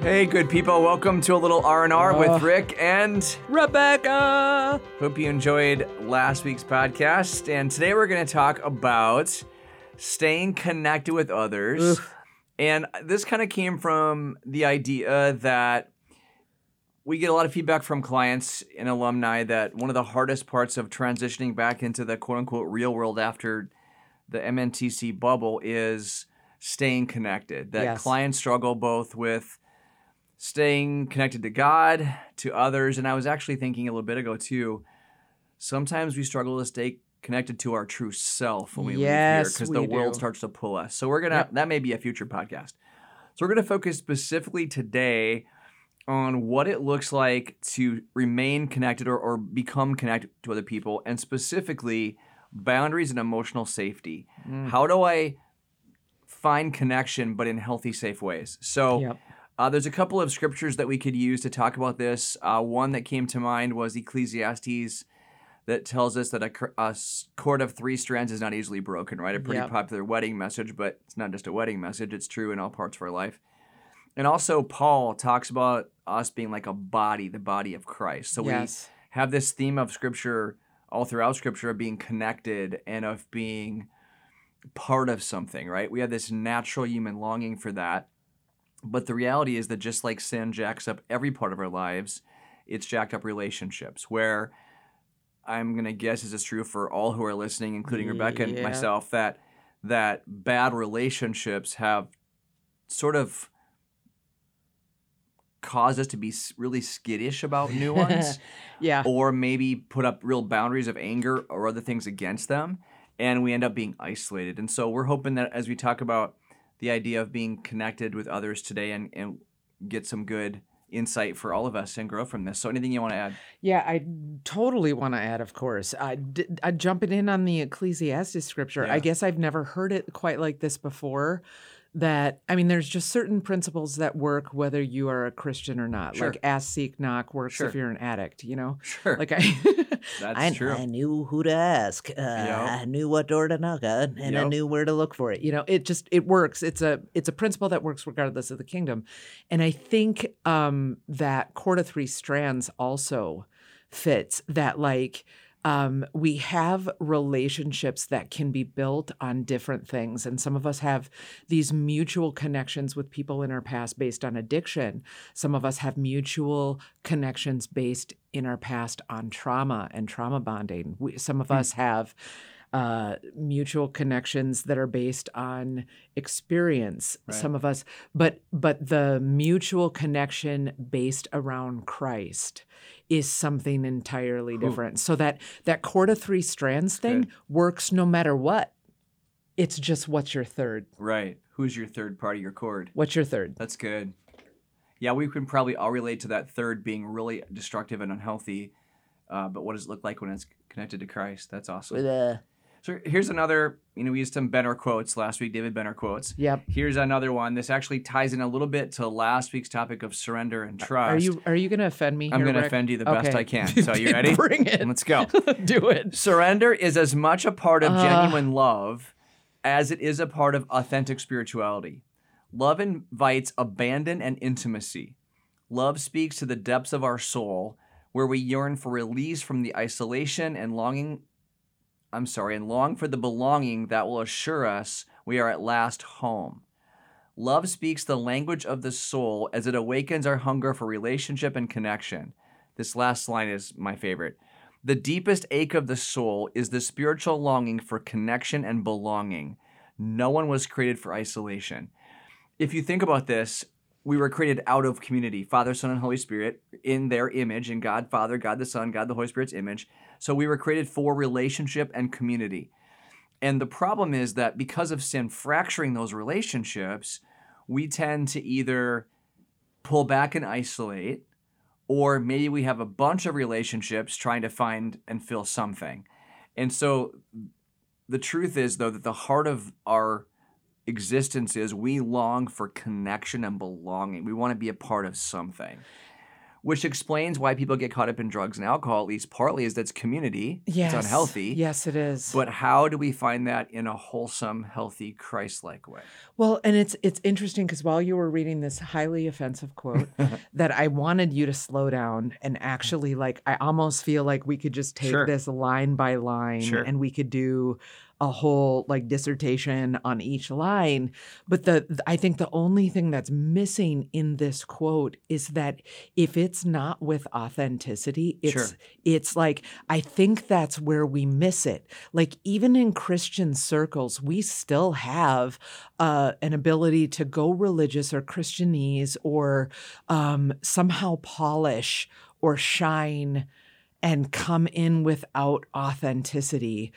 Hey, good people! Welcome to a little R and R with uh, Rick and Rebecca. Hope you enjoyed last week's podcast. And today we're going to talk about staying connected with others. And this kind of came from the idea that we get a lot of feedback from clients and alumni that one of the hardest parts of transitioning back into the quote unquote real world after the MNTC bubble is staying connected. That Yes. clients struggle both with staying connected to God, to others. And I was actually thinking a little bit ago too, sometimes we struggle to stay connected to our true self when we leave here because the world starts to pull us. So we're gonna Yep. that may be a future podcast. So we're gonna focus specifically today on what it looks like to remain connected or, or become connected to other people and specifically boundaries and emotional safety. Mm. How do I find connection but in healthy, safe ways? So Yep. Uh, there's a couple of scriptures that we could use to talk about this. Uh, one that came to mind was Ecclesiastes that tells us that a, a cord of three strands is not easily broken, right? A pretty Yep. popular wedding message, but it's not just a wedding message, it's true in all parts of our life. And also, Paul talks about us being like a body, the body of Christ. So yes. we have this theme of scripture all throughout scripture of being connected and of being part of something, right? We have this natural human longing for that. But the reality is that just like sin jacks up every part of our lives, it's jacked up relationships where I'm gonna guess this is true for all who are listening, including Rebecca and myself, that that bad relationships have sort of caused us to be really skittish about new ones yeah. or maybe put up real boundaries of anger or other things against them and we end up being isolated and so we're hoping that as we talk about the idea of being connected with others today and, and get some good insight for all of us and grow from this so anything you want to add Yeah, I totally want to add, of course. I, I jumping in on the Ecclesiastes scripture. Yeah. I guess I've never heard it quite like this before. That I mean, there's just certain principles that work whether you are a Christian or not. Sure. Like ask, seek, knock works Sure. if you're an addict. You know, sure like I. that's I, true I knew who to ask. Uh, I knew what door to knock on, and I knew where to look for it. you know it just it works it's a it's a principle that works regardless of the kingdom and i think um that cord of three strands also fits that like um, we have relationships that can be built on different things. And some of us have these mutual connections with people in our past based on addiction. Some of us have mutual connections based in our past on trauma and trauma bonding. We, some of Hmm. us have uh, mutual connections that are based on experience. Right. Some of us, but but the mutual connection based around Christ is something entirely Ooh. different. So that that cord of three strands thing good. works no matter what. It's just what's your third? right who's your third part of your cord? What's your third? That's good. Yeah, we can probably all relate to that third being really destructive and unhealthy. Uh, but what does it look like when it's connected to Christ? That's awesome. With uh, So here's another, you know, we used some Benner quotes last week, David Benner quotes. Yep. Here's another one. This actually ties in a little bit to last week's topic of surrender and trust. Are you are you going to offend me? I'm going to offend you the best I can. So you ready? Bring it. Let's go. Do it. Surrender is as much a part of Uh. genuine love as it is a part of authentic spirituality. Love invites abandon and intimacy. Love speaks to the depths of our soul, where we yearn for release from the isolation and longing. I'm sorry, and long for the belonging that will assure us we are at last home. Love speaks the language of the soul as it awakens our hunger for relationship and connection. This last line is my favorite. The deepest ache of the soul is the spiritual longing for connection and belonging. No one was created for isolation. If you think about this, we were created out of community Father, Son, and Holy Spirit in their image, in God Father, God the Son, God the Holy Spirit's image. So we were created for relationship and community. And the problem is that because of sin fracturing those relationships, we tend to either pull back and isolate, or maybe we have a bunch of relationships trying to find and fill something. And so the truth is, though, that the heart of our existence is we long for connection and belonging. We want to be a part of something. Which explains why people get caught up in drugs and alcohol, at least partly, is that's community. Yes. It's unhealthy. Yes, it is. But how do we find that in a wholesome, healthy, Christ-like way? Well, and it's it's interesting because while you were reading this highly offensive quote, that I wanted you to slow down and actually like I almost feel like we could just take Sure. this line by line Sure. and we could do a whole like dissertation on each line. But the th- I think the only thing that's missing in this quote is that if it's not with authenticity, it's Sure. it's like I think that's where we miss it. Like even in Christian circles, we still have uh, an ability to go religious or Christianese or um, somehow polish or shine and come in without authenticity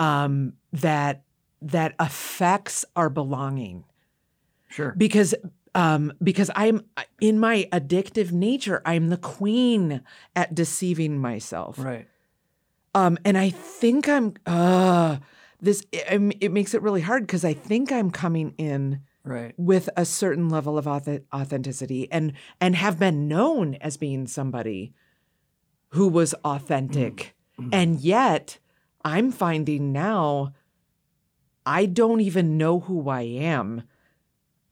um, that that affects our belonging Sure. because um because i'm in my addictive nature i'm the queen at deceiving myself Right. um and i think i'm uh this it, it makes it really hard because i think i'm coming in Right. with a certain level of auth- authenticity and and have been known as being somebody who was authentic and yet i'm finding now i don't even know who i am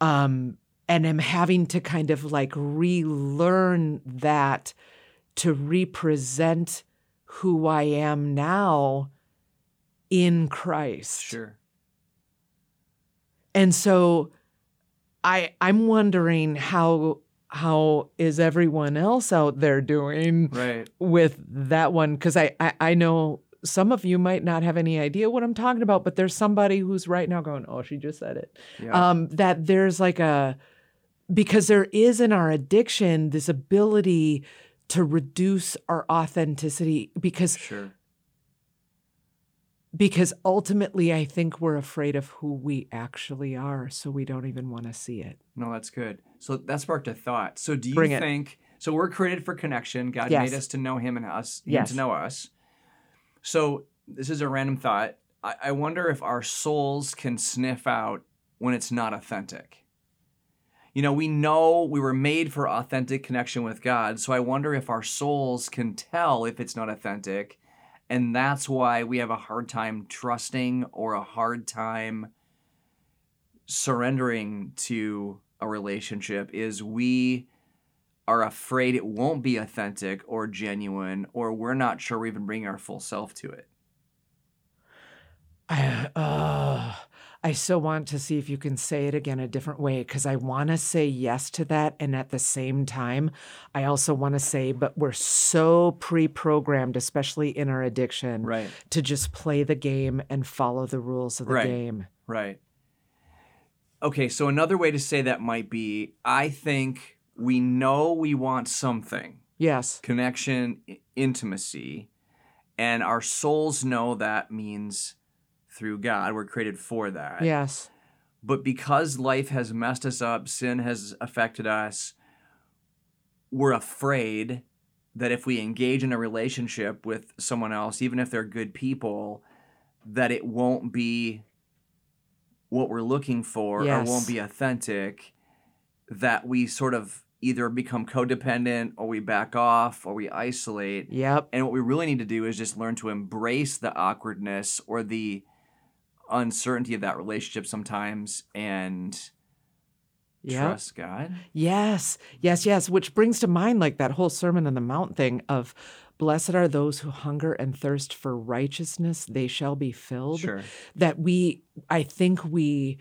um and am having to kind of like relearn that to represent who i am now in christ Sure. and so I I'm wondering how how is everyone else out there doing Right. with that one because I, I I know some of you might not have any idea what I'm talking about but there's somebody who's right now going oh she just said it Yeah. um that there's like a because there is in our addiction this ability to reduce our authenticity because sure. because ultimately I think we're afraid of who we actually are, so we don't even want to see it. No, that's good. So that sparked a thought. So do you Bring it. think so we're created for connection. God Yes. made us to know him and us, him to know us. So this is a random thought. I, I wonder if our souls can sniff out when it's not authentic. You know, we know we were made for authentic connection with God. So I wonder if our souls can tell if it's not authentic. And that's why we have a hard time trusting or a hard time surrendering to a relationship is we are afraid it won't be authentic or genuine or we're not sure we're even bringing our full self to it. I, uh, I so want to see if you can say it again a different way because I want to say yes to that. And at the same time, I also want to say, but we're so pre programmed, especially in our addiction, Right. to just play the game and follow the rules of the Right. game. Right. Okay, so another way to say that might be I think we know we want something Yes. connection, i- intimacy, and our souls know that means through God. We're created for that. Yes. But because life has messed us up, sin has affected us, we're afraid that if we engage in a relationship with someone else, even if they're good people, that it won't be what we're looking for Yes. or won't be authentic, that we sort of either become codependent or we back off or we isolate. Yep. And what we really need to do is just learn to embrace the awkwardness or the uncertainty of that relationship sometimes and Yep. trust God. Yes, yes, yes. Which brings to mind like that whole Sermon on the Mount thing of blessed are those who hunger and thirst for righteousness, they shall be filled. Sure. That we, I think we,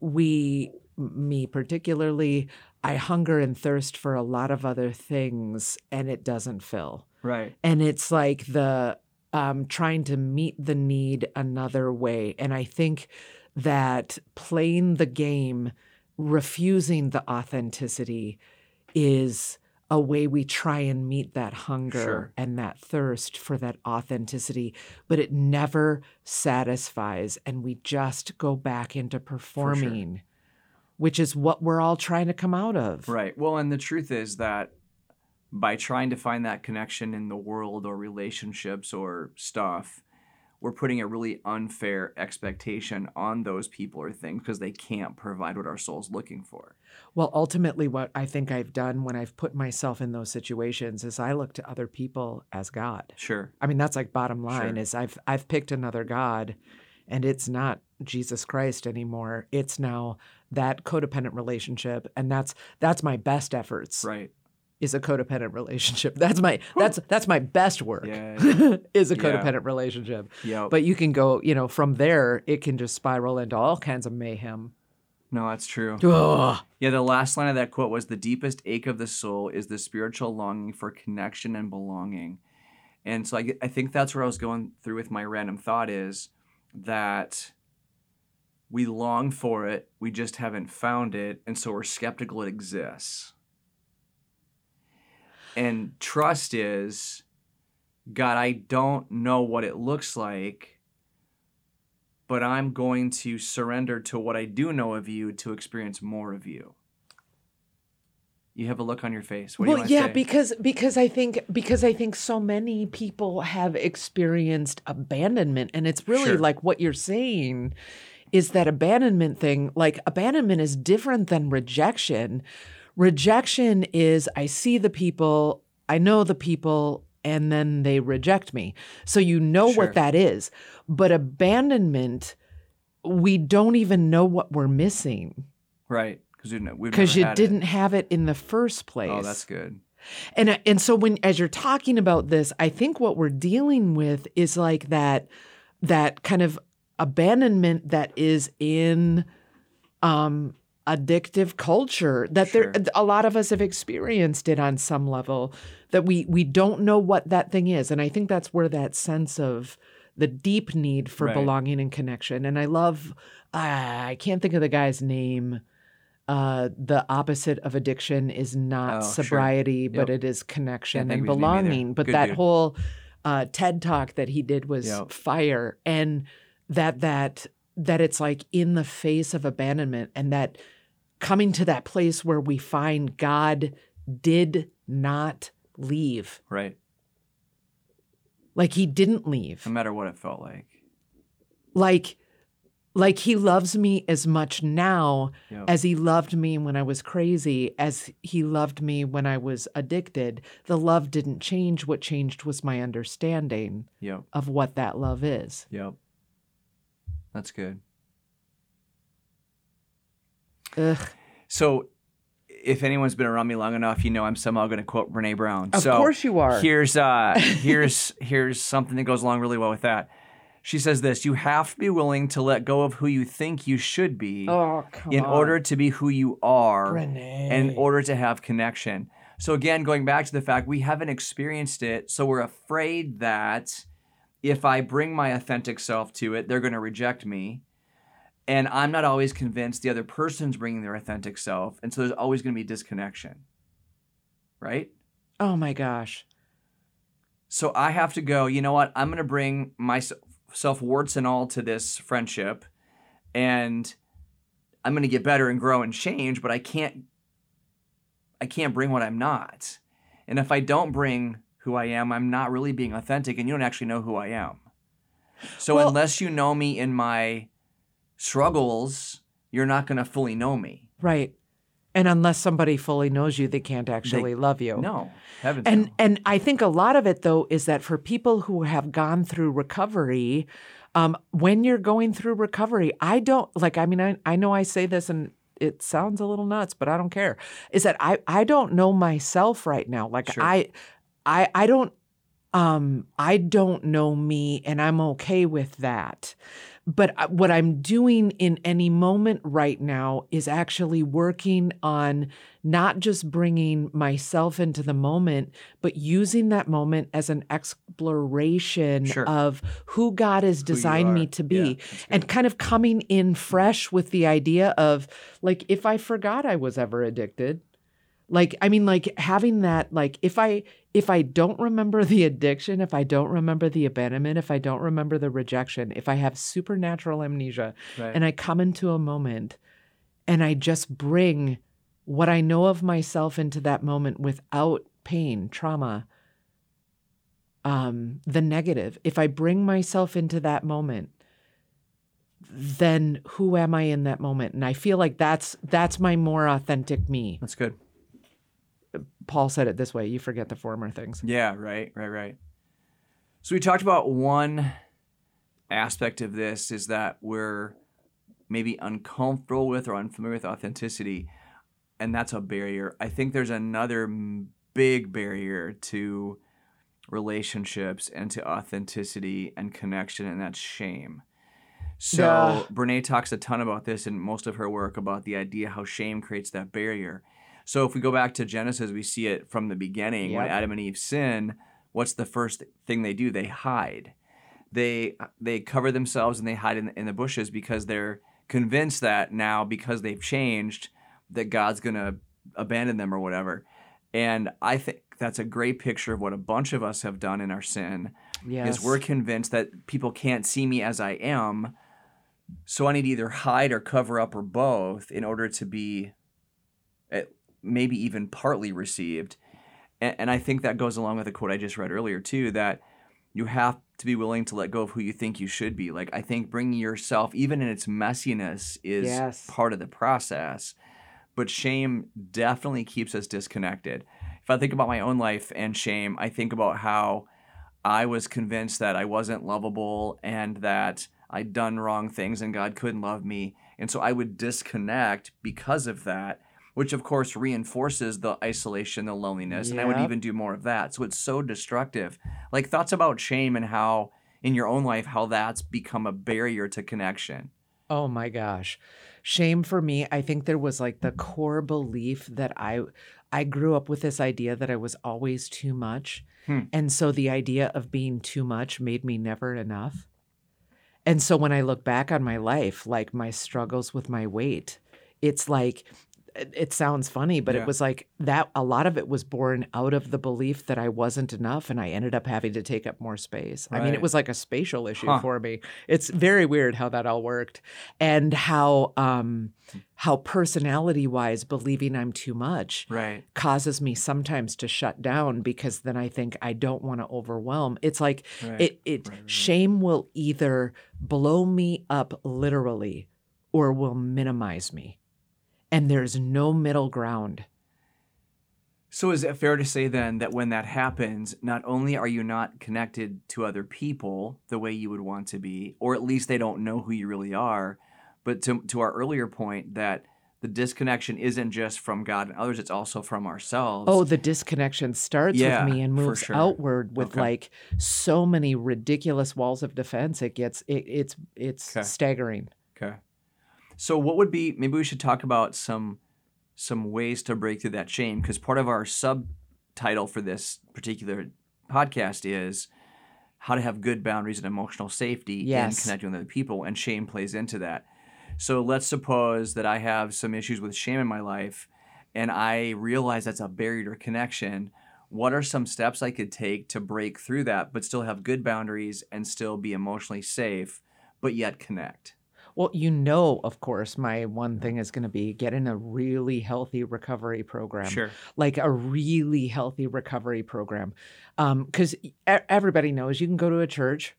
we, me particularly, I hunger and thirst for a lot of other things and it doesn't fill. Right. And it's like the um, trying to meet the need another way. And I think that playing the game, refusing the authenticity, is a way we try and meet that hunger Sure. and that thirst for that authenticity, but it never satisfies. And we just go back into performing, which is what we're all trying to come out of. Right. Well, and the truth is that by trying to find that connection in the world or relationships or stuff, we're putting a really unfair expectation on those people or things because they can't provide what our soul's looking for. Well, ultimately, what I think I've done when I've put myself in those situations is I look to other people as God. Sure. I mean, that's like bottom line Sure. is I've I've picked another God, and it's not Jesus Christ anymore. It's now that codependent relationship, and that's that's my best efforts. Right. Is a codependent relationship. That's my that's that's my best work. Yeah. is a Yeah. codependent relationship. Yep. But you can go, you know, from there it can just spiral into all kinds of mayhem. no, that's true. Ugh. Yeah, the last line of that quote was the deepest ache of the soul is the spiritual longing for connection and belonging. And so I, I think that's where I was going through with my random thought is that we long for it, we just haven't found it, and so we're skeptical it exists. And trust is, God, I don't know what it looks like, but I'm going to surrender to what I do know of you to experience more of you. You have a look on your face. What do you well, yeah, say? because because I think because I think so many people have experienced abandonment, and it's really Sure. like what you're saying is that abandonment thing. Like abandonment is different than rejection. Rejection is I see the people, I know the people, and then they reject me. So you know Sure. what that is. But abandonment, we don't even know what we're missing right? Because we've, ne- because you didn't have it in the first place. Oh, that's good. And and so when as you're talking about this, I think what we're dealing with is like that that kind of abandonment that is in um addictive culture that Sure. there a lot of us have experienced it on some level that we we don't know what that thing is and I think that's where that sense of the deep need for Right. belonging and connection and I love ah, I can't think of the guy's name uh, the opposite of addiction is not Oh, sure. sobriety, but it is connection and of his name either. belonging. But Good that dude. whole uh, TED talk that he did was Yep. fire, and that that that it's like in the face of abandonment, and that coming to that place where we find God did not leave, Right. like He didn't leave, No matter what it felt like. like like He loves me as much now Yep. as he loved me when I was crazy, as he loved me when I was addicted. The love didn't change. What changed was my understanding Yep. of what that love is. Yep. That's good. Ugh. So, if anyone's been around me long enough, you know I'm somehow going to quote Brene Brown. Of so course you are. Here's uh, here's here's something that goes along really well with that. She says this: You have to be willing to let go of who you think you should be Oh, in on. order to be who you are, in order to have connection. So again, going back to the fact we haven't experienced it, so we're afraid that if I bring my authentic self to it, they're going to reject me. And I'm not always convinced the other person's bringing their authentic self, and so there's always going to be disconnection. Right? Oh my gosh. So I have to go, you know what? I'm going to bring myself warts and all to this friendship and I'm going to get better and grow and change, but I can't I can't bring what I'm not. And if I don't bring who I am, I'm not really being authentic and you don't actually know who I am. So Well- unless you know me in my struggles, you're not going to fully know me. Right. And unless somebody fully knows you, they can't actually love you. No. Heavens And no. and I think a lot of it though is that for people who have gone through recovery, um, when you're going through recovery, I don't like. I mean, I I know I say this and it sounds a little nuts, but I don't care. Is that I I don't know myself right now. Like Sure. I I I don't um I don't know me, and I'm okay with that. But uh, what I'm doing in any moment right now is actually working on not just bringing myself into the moment, but using that moment as an exploration Sure. of who God has Who designed me to be good. and kind of coming in fresh with the idea of like, if I forgot I was ever addicted, like i mean like having that like if i if i don't remember the addiction if i don't remember the abandonment if i don't remember the rejection if i have supernatural amnesia Right. and i come into a moment and i just bring what i know of myself into that moment without pain trauma um, the negative. If I bring myself into that moment, then who am I in that moment? And I feel like that's that's my more authentic me. That's good. Paul said it this way: "You forget the former things." Yeah, right, right, right. So we talked about one aspect of this is that we're maybe uncomfortable with or unfamiliar with authenticity, and that's a barrier. I think there's another big barrier to relationships and to authenticity and connection, and that's shame. So Yeah. Brene talks a ton about this in most of her work about the idea how shame creates that barrier. So if we go back to Genesis, we see it from the beginning when Adam and Eve sin. What's the first thing they do? They hide. They they cover themselves and they hide in, in the bushes because they're convinced that now because they've changed that God's gonna abandon them or whatever. And I think that's a great picture of what a bunch of us have done in our sin Yes, is we're convinced that people can't see me as I am, so I need to either hide or cover up or both in order to be maybe even partly received. And, and I think that goes along with the quote I just read earlier too that you have to be willing to let go of who you think you should be. Like I think bringing yourself, even in its messiness, is Yes. part of the process. But shame definitely keeps us disconnected. If I think about my own life and shame, I think about how I was convinced that I wasn't lovable and that I'd done wrong things and God couldn't love me. And so I would disconnect because of that, which of course reinforces the isolation, the loneliness. And I would even do more of that. So it's so destructive. Like thoughts about shame and how in your own life, how that's become a barrier to connection. Oh my gosh. Shame for me, I think there was like the core belief that I I grew up with this idea that I was always too much. Hmm. And so the idea of being too much made me never enough. And so when I look back on my life, like my struggles with my weight, it's like it sounds funny, but Yeah. it was like that a lot of it was born out of the belief that I wasn't enough and I ended up having to take up more space. I mean, it was like a spatial issue Huh. for me. It's very weird how that all worked and how um how personality wise believing I'm too much Right. causes me sometimes to shut down because then I think I don't want to overwhelm. It's like Right. it it Right, right, right. shame will either blow me up literally or will minimize me. And there's no middle ground. So is it fair to say then that when that happens, not only are you not connected to other people the way you would want to be, or at least they don't know who you really are, but to, to our earlier point that the disconnection isn't just from God and others, it's also from ourselves. Oh, the disconnection starts Yeah, with me and moves sure. outward with Okay. like so many ridiculous walls of defense. It gets it, it's it's Okay. staggering. Okay. So what would be maybe we should talk about some some ways to break through that shame because part of our subtitle for this particular podcast is how to have good boundaries and emotional safety in Yes. connecting with other people and shame plays into that. So let's suppose that I have some issues with shame in my life and I realize that's a barrier to connection. What are some steps I could take to break through that but still have good boundaries and still be emotionally safe but yet connect? Well, you know, of course, my one thing is going to be get in a really healthy recovery program. Sure. Like a really healthy recovery program. Um, because everybody knows you can go to a church,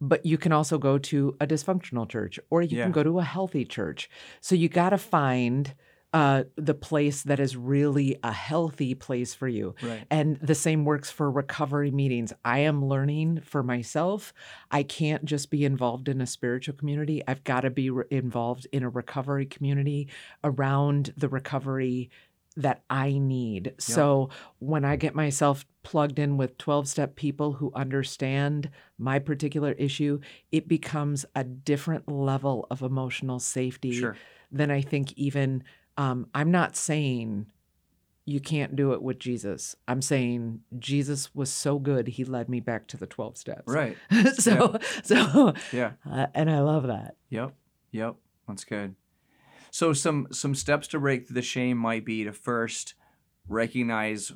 but you can also go to a dysfunctional church or you Yeah. can go to a healthy church. So you got to find uh, the place that is really a healthy place for you. Right. And the same works for recovery meetings. I am learning for myself. I can't just be involved in a spiritual community. I've got to be re- involved in a recovery community around the recovery that I need. So when I get myself plugged in with 12 step people who understand my particular issue, it becomes a different level of emotional safety Sure. than I think even. Um, I'm not saying you can't do it with Jesus. I'm saying Jesus was so good, he led me back to the 12 steps. Right. so, so, Yeah. uh, and I love that. Yep. Yep. That's good. So some some steps to break through the shame might be to first recognize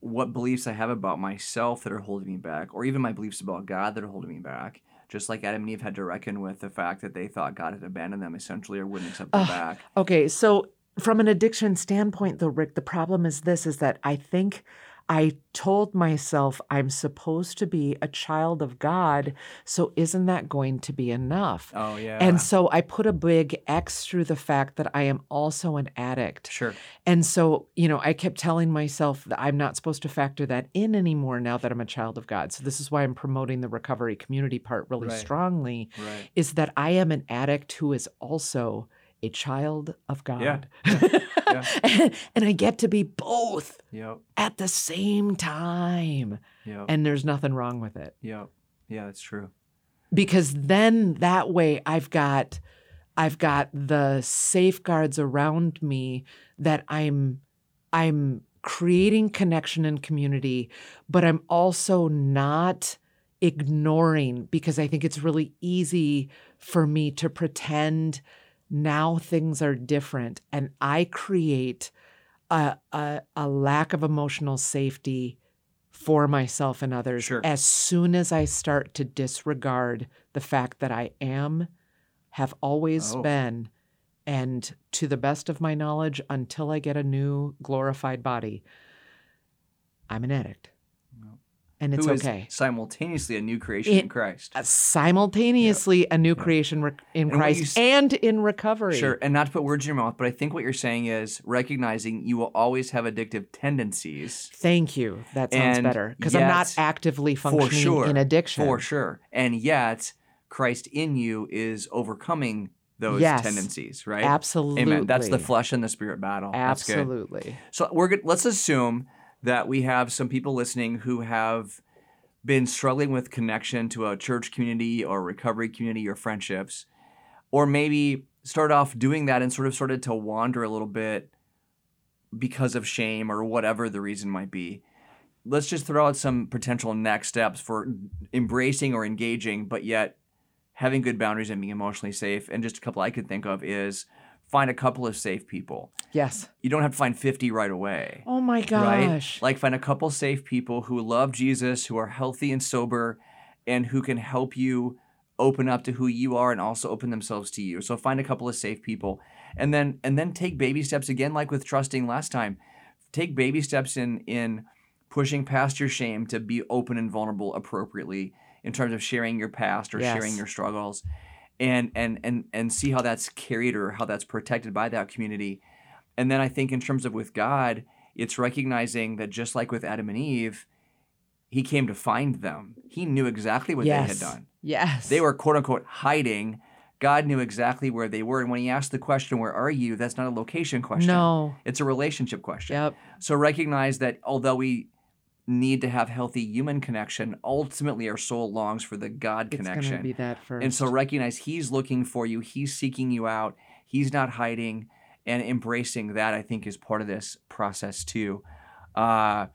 what beliefs I have about myself that are holding me back, or even my beliefs about God that are holding me back. Just like Adam and Eve had to reckon with the fact that they thought God had abandoned them essentially or wouldn't accept them Ugh. back. Okay, so from an addiction standpoint, though, Rick, the problem is this: is that I think I told myself I'm supposed to be a child of God, so isn't that going to be enough? Oh yeah. And so I put a big X through the fact that I am also an addict. sure. And so, you know, I kept telling myself that I'm not supposed to factor that in anymore now that I'm a child of God. So this is why I'm promoting the recovery community part really Right. strongly Right. is that I am an addict who is also a child of God. Yeah. and, and I get to be both Yep. at the same time. Yep. And there's nothing wrong with it. yep. Yeah, that's true. Because then that way I've got I've got the safeguards around me that I'm I'm creating connection and community, but I'm also not ignoring because I think it's really easy for me to pretend now things are different and I create a, a, a lack of emotional safety for myself and others Sure. as soon as I start to disregard the fact that I am, have always Oh. been, and to the best of my knowledge, until I get a new glorified body, I'm an addict. Yep. And it's okay. simultaneously a new creation in Christ. Uh, Simultaneously, a new Yep. creation rec- in And you Christ and in recovery. Sure, and not to put words in your mouth, but I think what you're saying is recognizing you will always have addictive tendencies. Thank you. That sounds And better because I'm not actively functioning sure. in addiction. For sure. And yet, Christ in you is overcoming those Yes. tendencies, right? Absolutely. Amen. That's the flesh and the spirit battle. Absolutely. So we're good. Let's assume that we have some people listening who have been struggling with connection to a church community or recovery community or friendships, or maybe start off doing that and sort of started to wander a little bit because of shame or whatever the reason might be. Let's just throw out some potential next steps for embracing or engaging, but yet having good boundaries and being emotionally safe. And just a couple I could think of is find a couple of safe people Yes. you don't have to find 50 right away. Oh my gosh. Right? Like find a couple safe people who love Jesus, who are healthy and sober, and who can help you open up to who you are and also open themselves to you. So find a couple of safe people. And then and then take baby steps again, like with trusting last time. Take baby steps in in pushing past your shame to be open and vulnerable appropriately in terms of sharing your past or Yes. sharing your struggles. And and and and see how that's carried or how that's protected by that community. And then I think in terms of with God, it's recognizing that just like with Adam and Eve, he came to find them. He knew exactly what yes. they had done. Yes. They were quote unquote hiding. God knew exactly where they were. And when he asked the question, Where are you? that's not a location question. No. It's a relationship question. Yep. So recognize that although we need to have healthy human connection, ultimately our soul longs for the God It's connection. gonna be that first. And so recognize he's looking for you, he's seeking you out, he's not hiding, and embracing that I think is part of this process too. Uh,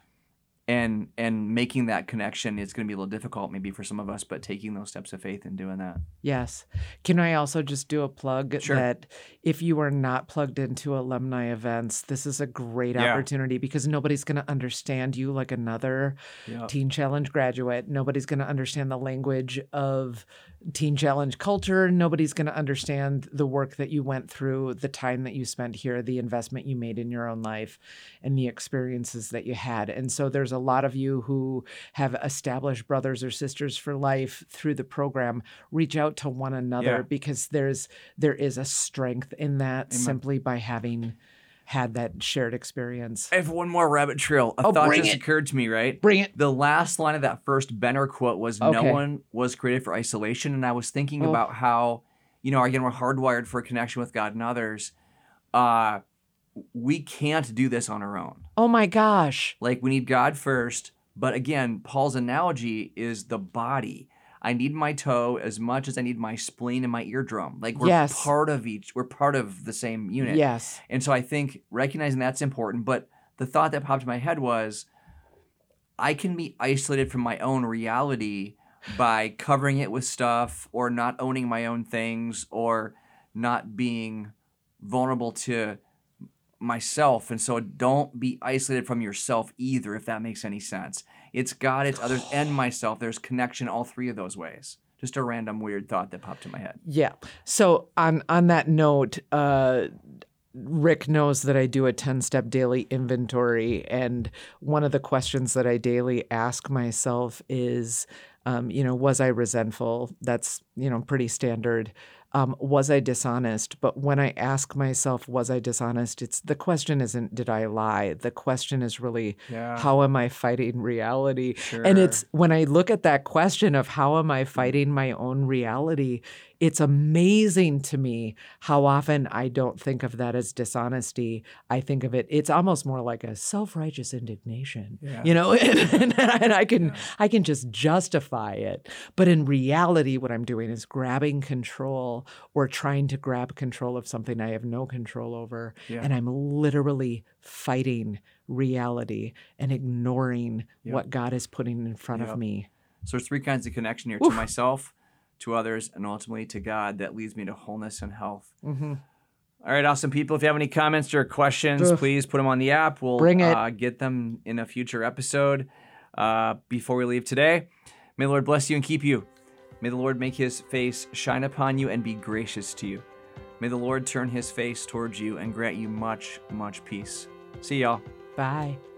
and and making that connection is going to be a little difficult maybe for some of us, but taking those steps of faith and doing that. Yes. Can I also just do a plug Sure. that if you are not plugged into alumni events, this is a great Yeah. opportunity because nobody's going to understand you like another. Teen Challenge graduate. Nobody's going to understand the language of Teen Challenge culture. Nobody's going to understand the work that you went through, the time that you spent here, the investment you made in your own life, and the experiences that you had. And so there's a lot of you who have established brothers or sisters for life through the program. Reach out to one another Yeah. because there's there is a strength in that Amen. simply by having had that shared experience. I have one more rabbit trail. A Oh, thought just it. occurred to me, right? Bring it. The last line of that first Benner quote was no one was created for isolation. And I was thinking Oh. about how, you know, again, we're hardwired for a connection with God and others. Uh, we can't do this on our own. Oh my gosh. Like we need God first. But again, Paul's analogy is the body. I need my toe as much as I need my spleen and my eardrum. Like we're Yes. part of each, we're part of the same unit. Yes. And so I think recognizing that's important. But the thought that popped in my head was I can be isolated from my own reality by covering it with stuff or not owning my own things or not being vulnerable to myself. And so don't be isolated from yourself either, if that makes any sense. It's God, it's others, and myself. There's connection all three of those ways. Just a random weird thought that popped in my head. Yeah. So on on that note, uh Rick knows that I do a 10 step daily inventory. And one of the questions that I daily ask myself is, um, you know, was I resentful? That's, you know, pretty standard um, was I dishonest? But when I ask myself, was I dishonest? It's the question isn't did I lie? The question is really Yeah. how am I fighting reality? Sure. And it's when I look at that question of how am I fighting my own reality, it's amazing to me how often I don't think of that as dishonesty. I think of it, it's almost more like a self-righteous indignation. Yeah. You know, and, and I can I can just justify it. But in reality, what I'm doing is grabbing control or trying to grab control of something I have no control over. Yeah. And I'm literally fighting reality and ignoring Yep. what God is putting in front Yep. of me. So there's three kinds of connection here to myself, to others, and ultimately to God that leads me to wholeness and health. Mm-hmm. All right, awesome people. If you have any comments or questions, Ugh. please put them on the app. We'll Bring it. Uh, get them in a future episode. Uh, before we leave today, may the Lord bless you and keep you. May the Lord make his face shine upon you and be gracious to you. May the Lord turn his face towards you and grant you much, much peace. See y'all. Bye.